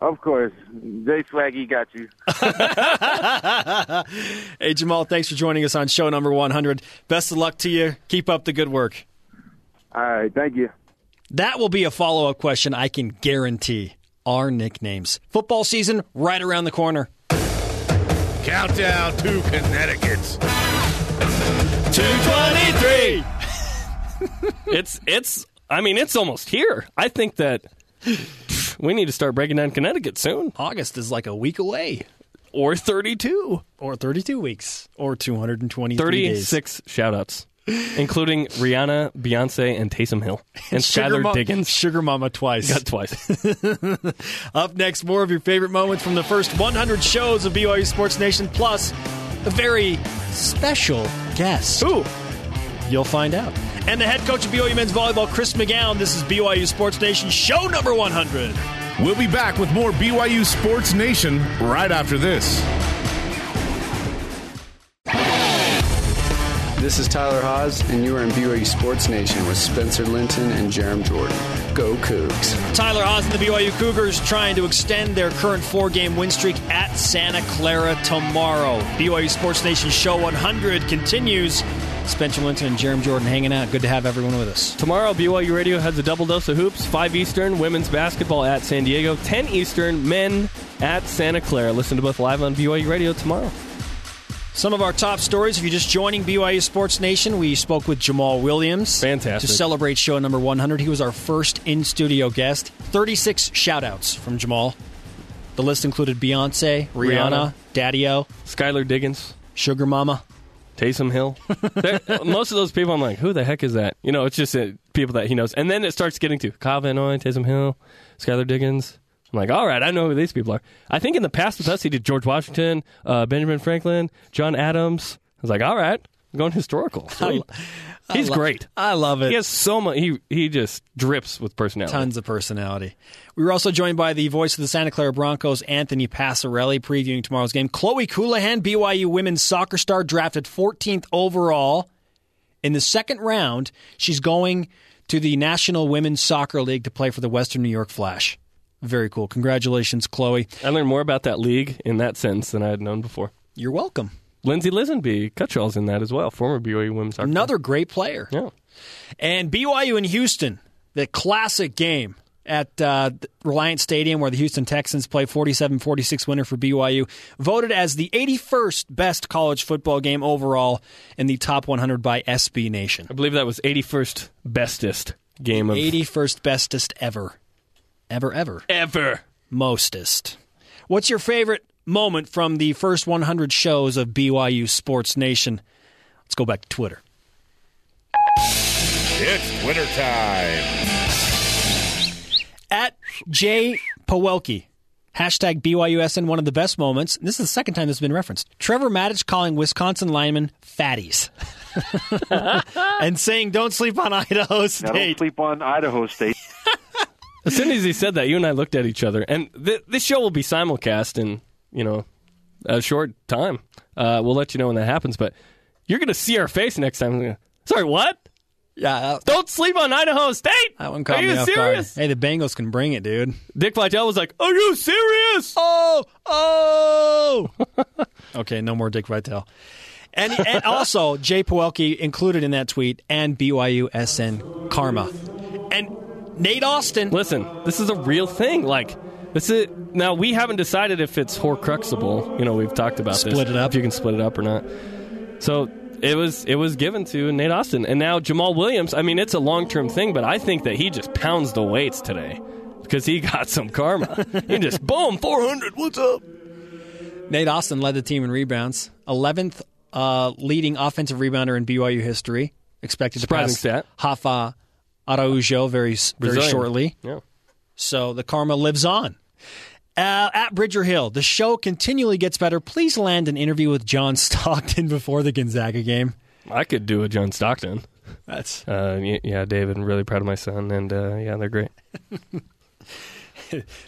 Of course, Jay Swaggy got you. [laughs] Hey Jamaal, thanks for joining us on show number 100. Best of luck to you. Keep up the good work. All right, thank you. That will be a follow up question I can guarantee. Our nicknames. Football season right around the corner. Countdown to Connecticut. 223. [laughs] It's it's. I mean, it's almost here. I think that pff, we need to start breaking down Connecticut soon, August is like a week away, or 32. or 32 weeks, or 223 days. 36 shoutouts, including Rihanna, Beyonce, and Taysom Hill, and Sugar Skylar Mo- Diggins. Sugar Mama twice. Got twice. [laughs] Up next, more of your favorite moments from the first 100 shows of BYU Sports Nation, plus a very special guest. Ooh. You'll find out. And the head coach of BYU men's volleyball, Chris McGown. This is BYU Sports Nation, show number 100. We'll be back with more BYU Sports Nation right after this. This is Tyler Haws, and you are in BYU Sports Nation with Spencer Linton and Jarom Jordan. Go Cougs. Tyler Haws and the BYU Cougars trying to extend their current four game win streak at Santa Clara tomorrow. BYU Sports Nation Show 100 continues. Spencer Linton and Jarom Jordan hanging out. Good to have everyone with us. Tomorrow, BYU Radio has a double dose of hoops. 5 Eastern, women's basketball at San Diego. 10 Eastern, men at Santa Clara. Listen to both live on BYU Radio tomorrow. Some of our top stories. If you're just joining BYU Sports Nation, we spoke with Jamaal Williams. Fantastic. To celebrate show number 100. He was our first in studio guest. 36 shout outs from Jamaal. The list included Beyonce, Rihanna, Rihanna. Daddy O, Skylar Diggins, Sugar Mama. Taysom Hill. [laughs] Most of those people, I'm like, who the heck is that? You know, it's just uh, people that he knows. And then it starts getting to Kyle Van Noy, Taysom Hill, Skylar Diggins. I'm like, all right, I know who these people are. I think in the past with us, he did George Washington, uh, Benjamin Franklin, John Adams. I was like, all right, I'm going historical. [laughs] Sweet. He's lo- great. I love it. He has so much. He he just drips with personality. Tons of personality. We were also joined by the voice of the Santa Clara Broncos, Anthony Passarelli, previewing tomorrow's game. Chloe Colohan, BYU women's soccer star, drafted 14th overall. In the second round, she's going to the National Women's Soccer League to play for the Western New York Flash. Very cool. Congratulations, Chloe. I learned more about that league in that sense than I had known before. You're welcome. Lindsay Lisonbee, Cutshaw's in that as well, former BYU women's soccer. Another great player. Yeah. And BYU in Houston, the classic game at uh, Reliant Stadium where the Houston Texans play 47-46 winner for BYU, voted as the 81st best college football game overall in the top 100 by SB Nation. I believe that was 81st bestest game of 81st bestest ever. Ever, ever. ever. Mostest. What's your favorite moment from the first 100 shows of BYU Sports Nation? Let's go back to Twitter. It's Twitter time. At J. Pawelke. Hashtag BYUSN, one of the best moments. This is the second time this has been referenced. Trevor Matich calling Wisconsin linemen fatties. [laughs] and saying, don't sleep on Idaho Now, don't sleep on Idaho State. As soon as he said that, you and I looked at each other, and th- this show will be simulcast in you know a short time. Uh, we'll let you know when that happens, but you're going to see our face next time. Sorry, what? Yeah, that, Don't sleep on Idaho State. that one caught Are me off serious? guard. Hey, the Bengals can bring it, dude. Dick Vitale was like, "Are you serious?" Oh, oh. [laughs] okay, no more Dick Vitale. And, and also, Jay Pawelke included in that tweet and BYU SN Karma. And Nate Austin. Listen, this is a real thing. Like this is now we haven't decided if it's Horcruxable. You know, we've talked about this. Split it up. If you can split it up or not. So it was it was given to Nate Austin, and now Jamaal Williams. I mean, it's a long term thing, but I think that he just pounds the weights today because he [laughs] got some karma. he just boom four hundred. What's up? Nate Austin led the team in rebounds. 11th uh, leading offensive rebounder in BYU history. Expected to Surprising pass stat. Hafa Araujo very, very Brazilian. shortly. Yeah. So the karma lives on. Uh, at Bridger Hill, the show continually gets better. Please land an interview with John [laughs] Stockton before the Gonzaga game. I could do a John Stockton. That's Uh, yeah, David, I'm really proud of my son, and uh, yeah, they're great. [laughs]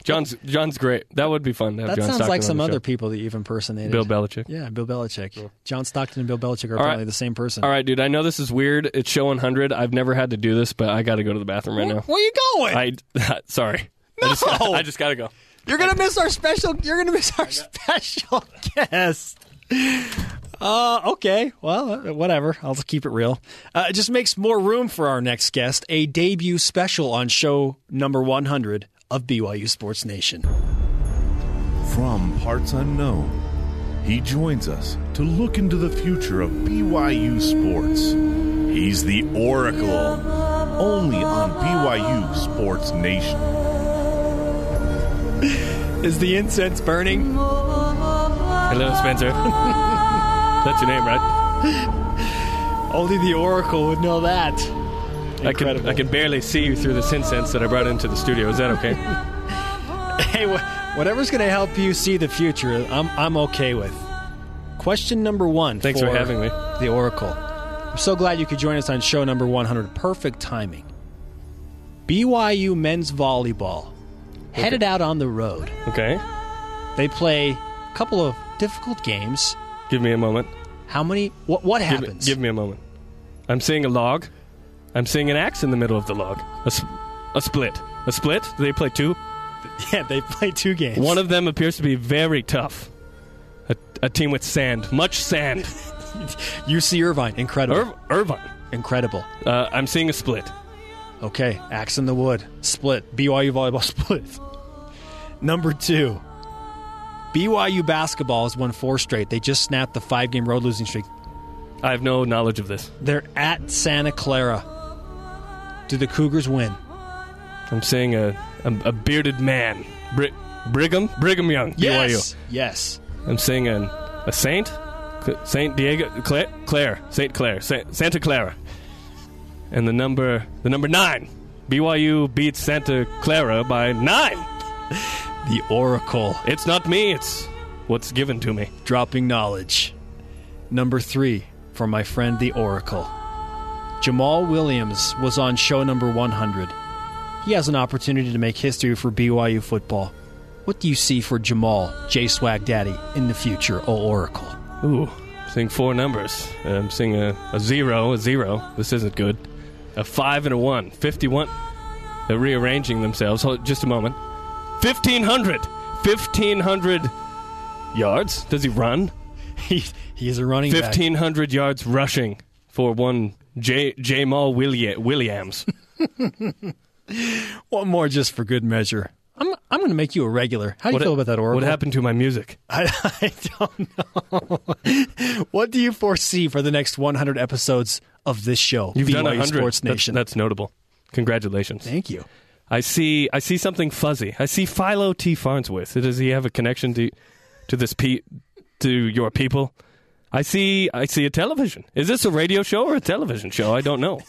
John's John's great. That would be fun to have that John sounds Stockton like some other people that you've impersonated. Bill Belichick. Yeah, Bill Belichick. John Stockton and Bill Belichick are probably apparently the same person. All right, dude. I know this is weird. It's show 100. I've never had to do this, but I got to go to the bathroom right now. Where you going? I [laughs] sorry. [laughs] I just, No! I just got to go. You're gonna miss our special. You're gonna miss our [laughs] special guest. Uh, okay. Well, uh, whatever. I'll just keep it real. Uh, it just makes more room for our next guest, a debut special on show number 100 of BYU Sports Nation. From parts unknown, he joins us to look into the future of BYU sports. He's the Oracle, only on BYU Sports Nation. [laughs] Is the incense burning? Hello, Spencer. [laughs] That's your name, right? [laughs] Only the Oracle would know that. I can I can barely see you through this incense that I brought into the studio. Is that okay? Hey, wh- whatever's going to help you see the future, I'm I'm okay with. Question number one. Thanks for for having me. The Oracle. I'm so glad you could join us on show number 100. Perfect timing. BYU men's volleyball headed out on the road. Okay. They play a couple of difficult games. Give me a moment. How many? What what Give me, happens? give me a moment. I'm seeing a log. I'm seeing an axe in the middle of the log. A, s- a split. A split? Do they play two? [laughs] yeah, they play two games. One of them appears to be very tough. A, a team with sand. Much sand. [laughs] UC Irvine, incredible. Ir- Irvine. incredible. Uh, I'm seeing a split. Okay, axe in the wood, split. BYU volleyball [laughs] split. Number two, BYU basketball has won four straight. They just snapped the five game road losing streak. I have no knowledge of this. They're at Santa Clara. Do the Cougars win? I'm seeing a, a, a bearded man. Bri- Brigham? Brigham Young. Yes. Yes. I'm seeing an, a saint. Saint Diego. Claire. Claire. Saint Clair. Sa- Santa Clara. And the number the number nine. BYU beats Santa Clara by nine. [laughs] The Oracle It's not me. It's what's given to me. dropping knowledge. Number three, for my friend the Oracle. Jamaal Williams was on show number 100. He has an opportunity to make history for BYU football. What do you see for Jamaal, J Swag Daddy, in the future, O Oracle? Ooh, seeing four numbers. I'm seeing a, a zero, a zero. This isn't good. A five and a one. 51. They're rearranging themselves. Hold just a moment. 1,500. 1,500 yards. Does he run? [laughs] he, he's a running back. 1,500 yards rushing for one J. Jamaal Willia- Williams. [laughs] One more just for good measure. I'm I'm going to make you a regular. How do you What feel about that, Oracle? What happened to my music? [laughs] I, I don't know. what do you foresee for the next 100 episodes of this show? You've done BYU 100. Sports That's- That's, notable. Congratulations. Thank you. I see. I see something fuzzy. I see Philo T. Farnsworth. Does he have a connection to to this pe- to your people? I see. I see a television. Is this a radio show or a television show? I don't know.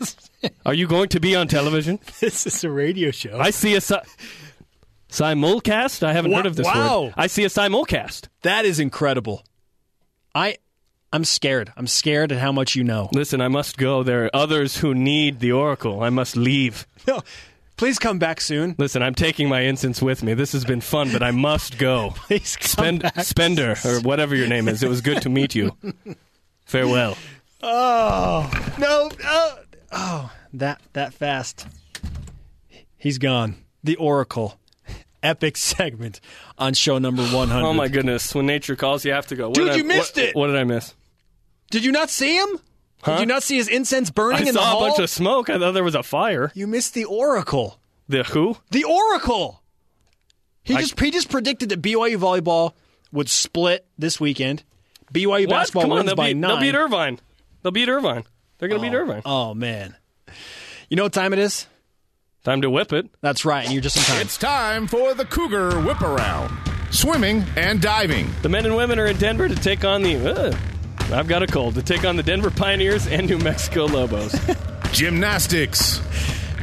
[laughs] Are you going to be on television? [laughs] This is a radio show. I see a si- simulcast. I haven't Wa- heard of this wow. word. I see a simulcast. that is incredible. I I'm scared. I'm scared at how much you know. Listen, I must go. There are others who need the oracle. I must leave. No, please come back soon. Listen, I'm taking my incense with me. This has been fun, but I must go. [laughs] Please come Spend, back. Spender, or whatever your name is. It was good to meet you. [laughs] Farewell. Oh no! Oh, oh, that that fast. He's gone. The Oracle, [laughs] epic segment on show number [sighs] 100. Oh my goodness! When nature calls, you have to go. What Dude, did I- you missed what- it! What did I miss? Did you not see him? Huh? Did you not see his incense burning I in the hall? saw a bunch of smoke. I thought there was a fire. You missed the Oracle. The who? The Oracle. He I- just he just predicted that BYU volleyball would split this weekend. BYU What? basketball Come on, wins they'll by beat, nine. they'll beat Irvine. They'll beat Irvine. They're going to beat Irvine. Oh man! You know what time it is? Time to whip it. That's right, and you're just in time. It's time for the Cougar Whip Around. Swimming and diving. The men and women are in Denver to take on the. Uh, I've got a cold. To take on the Denver Pioneers and New Mexico Lobos. [laughs] Gymnastics.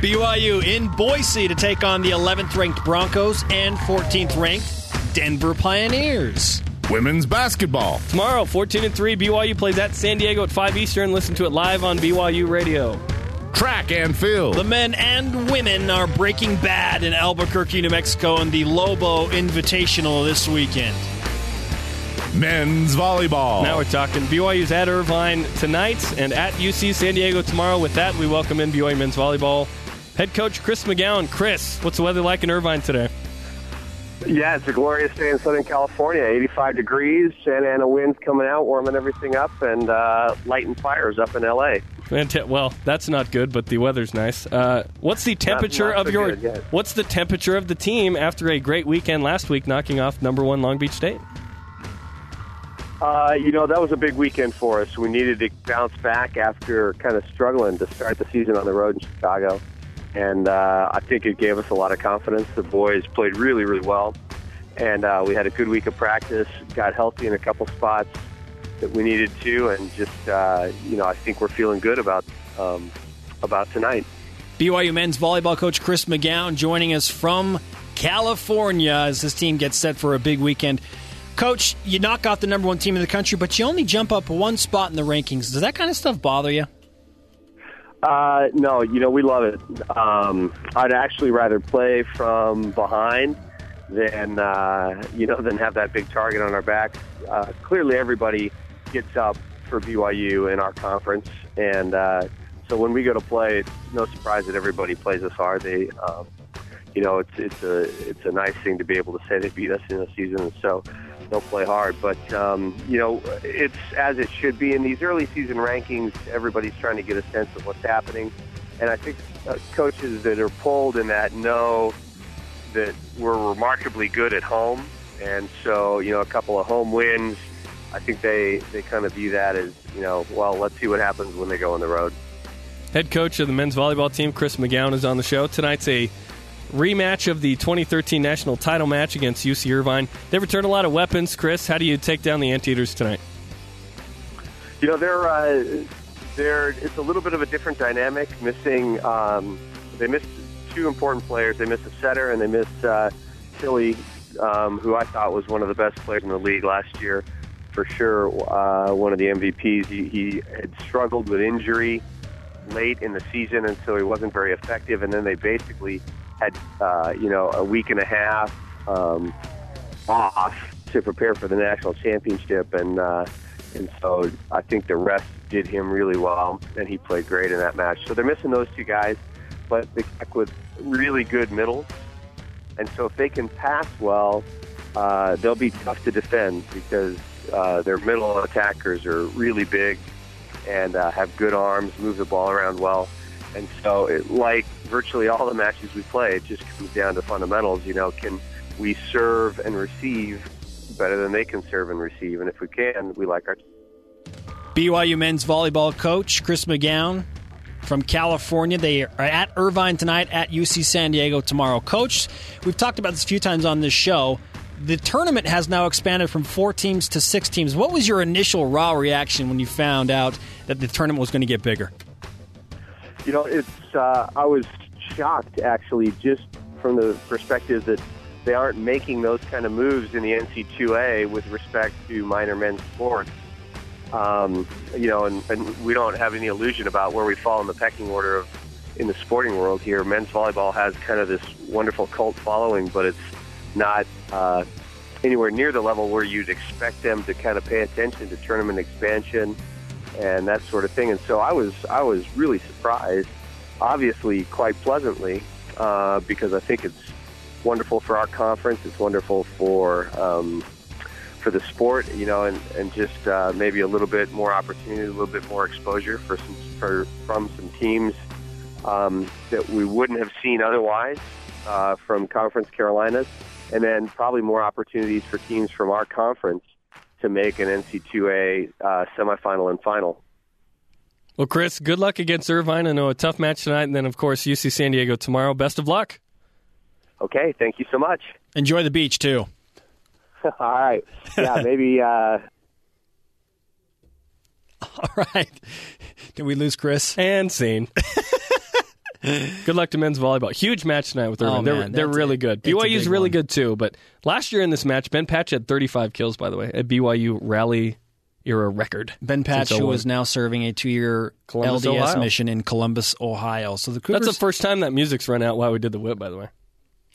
BYU in Boise to take on the 11th ranked Broncos and 14th ranked Denver Pioneers. Women's basketball. Tomorrow, 14 and 3, BYU plays at San Diego at 5 Eastern. Listen to it live on BYU Radio. Track and field. The men and women are breaking bad in Albuquerque, New Mexico, in the Lobo Invitational this weekend. Men's volleyball. Now we're talking. BYU's at Irvine tonight and at UC San Diego tomorrow. With that, we welcome in BYU men's volleyball head coach Chris McGown. Chris, what's the weather like in Irvine today? Yeah, it's a glorious day in Southern California. 85 degrees, Santa Ana winds coming out, warming everything up, and uh, lighting fires up in LA. Fanta- well, that's not good, but the weather's nice. Uh, what's the temperature not of so your? What's the temperature of the team after a great weekend last week, knocking off number one Long Beach State? Uh, you know, that was a big weekend for us. We needed to bounce back after kind of struggling to start the season on the road in Chicago. And uh, I think it gave us a lot of confidence. The boys played really, really well. And uh, we had a good week of practice, got healthy in a couple spots that we needed to. And just, uh, you know, I think we're feeling good about, um, about tonight. BYU men's volleyball coach Chris McGown joining us from California as this team gets set for a big weekend. Coach, you knock off the number one team in the country, but you only jump up one spot in the rankings. Does that kind of stuff bother you? Uh, no, you know we love it. Um, I'd actually rather play from behind than uh, you know than have that big target on our back. Uh, clearly, everybody gets up for BYU in our conference, and uh, so when we go to play, it's no surprise that everybody plays us hard. They, um, you know, it's it's a it's a nice thing to be able to say they beat us in a season, so they'll play hard. But um, you know, it's as it should be in these early season rankings. Everybody's trying to get a sense of what's happening, and I think uh, coaches that are pulled in that know that we're remarkably good at home, and so you know, a couple of home wins. I think they they kind of view that as you know, well, let's see what happens when they go on the road. Head coach of the men's volleyball team, Chris McGown, is on the show. Tonight's a rematch of the 2013 national title match against UC Irvine. They returned a lot of weapons. Chris, how do you take down the Anteaters tonight? You know, they're uh, they're it's a little bit of a different dynamic. Missing, um, they missed two important players. They missed a setter and they missed uh, Tillie, um, who I thought was one of the best players in the league last year, for sure. Uh, one of the MVPs. He, he had struggled with injury late in the season, and so he wasn't very effective. And then they basically had uh, you know a week and a half um, off to prepare for the national championship, and uh, and so I think the rest did him really well, and he played great in that match. So they're missing those two guys, but they back with really good middles, and so if they can pass well, uh, they'll be tough to defend because uh, their middle attackers are really big and uh, have good arms, move the ball around well. And so, it, like virtually all the matches we play, it just comes down to fundamentals. You know, can we serve and receive better than they can serve and receive? And if we can, we like our. BYU men's volleyball coach Chris McGown from California. They are at Irvine tonight, at UC San Diego tomorrow. Coach, we've talked about this a few times on this show. The tournament has now expanded from four teams to six teams. What was your initial raw reaction when you found out that the tournament was going to get bigger? You know, it's uh, I was shocked actually, just from the perspective that they aren't making those kind of moves in the NC2A with respect to minor men's sports. Um, you know, and, and we don't have any illusion about where we fall in the pecking order of in the sporting world here. Men's volleyball has kind of this wonderful cult following, but it's not uh, anywhere near the level where you'd expect them to kind of pay attention to tournament expansion and that sort of thing. And so I was I was really surprised, obviously quite pleasantly, uh, because I think it's wonderful for our conference. It's wonderful for um, for the sport, you know, and and just uh, maybe a little bit more opportunity, a little bit more exposure for some for from some teams um, that we wouldn't have seen otherwise uh, from Conference Carolinas, and then probably more opportunities for teams from our conference to make an NC2A uh, semifinal and final. Well, Chris, good luck against Irvine. I know a tough match tonight, and then of course UC San Diego tomorrow. Best of luck. Okay, thank you so much. Enjoy the beach too. [laughs] All right. Yeah, [laughs] maybe. Uh... All right. Did we lose Chris? And scene. [laughs] good luck to men's volleyball. Huge match tonight with Irvine. Oh, they're they're really good. it's a BYU's really one. good too. But last year in this match, Ben Patch had 35 kills, by the way, a BYU rally era record. Ben Patch, who 01. is now serving a two-year LDS Ohio. mission in Columbus, Ohio. So the Cougars. That's the first time that music's run out while we did the whip, by the way.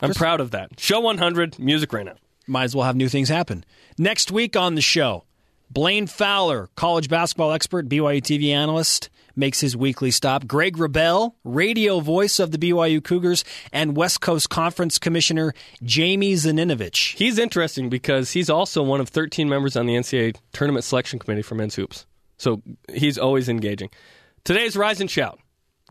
I'm proud of that. Show 100, music ran out. might as well have new things happen. Next week on the show, Blaine Fowler, college basketball expert, BYU TV analyst, makes his weekly stop. Greg Wrubell, radio voice of the BYU Cougars, and West Coast Conference Commissioner Jamie Zaninovich. He's interesting because he's also one of 13 members on the NCAA Tournament Selection Committee for men's hoops. So he's always engaging. Today's Rise and Shout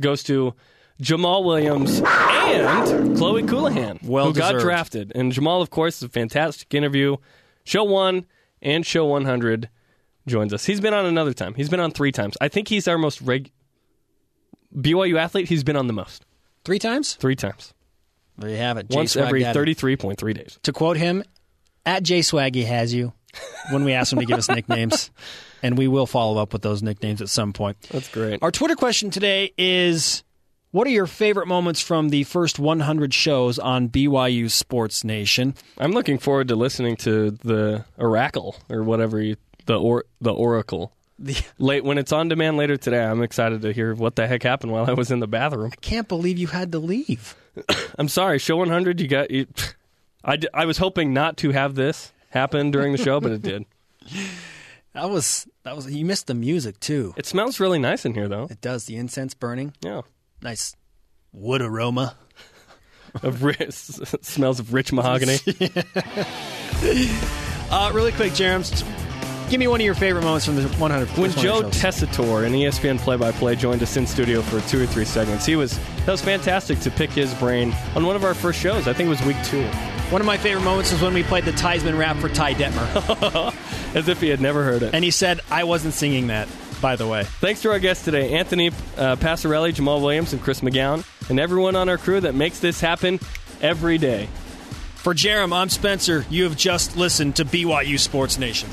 goes to Jamaal Williams and Chloe Colohan, Well who got drafted. And Jamaal, of course, is a fantastic interview. Show 1 and Show 100 joins us. He's been on another time. He's been on three times. I think he's our most reg- BYU athlete. He's been on the most. Three times? Three times. There you have it. Once J-Swag every 33.3 days. To quote him, at J Swaggy has you when we ask him to give us [laughs] nicknames. And we will follow up with those nicknames at some point. That's great. Our Twitter question today is What are your favorite moments from the first 100 shows on BYU Sports Nation? I'm looking forward to listening to the Oracle or whatever you, the or the Oracle. The, Late when it's on demand later today, I'm excited to hear what the heck happened while I was in the bathroom. I can't believe you had to leave. [coughs] I'm sorry, show 100. You got. You, I d- I was hoping not to have this happen during the show, but it did. [laughs] That was that was you missed the music too. It smells really nice in here, though. It does the incense burning. Yeah, Nice wood aroma. of ri- [laughs] s- smells of rich mahogany. [laughs] Uh, really quick, Jeremy, give me one of your favorite moments from the 100. When Joe. Tessitore, an ESPN play-by-play, joined us in studio for two or three segments, he was that was fantastic to pick his brain on one of our first shows. I think it was week two, One of my favorite moments was when we played the Theismann rap for Ty Detmer. [laughs] as if he had never heard it. and he said, I wasn't singing that, by the way. Thanks to our guests today, Anthony uh, Passarelli, Jamaal Williams, and Chris McGown, and everyone on our crew that makes this happen every day. For Jarom, I'm Spencer. You have just listened to BYU Sports Nation.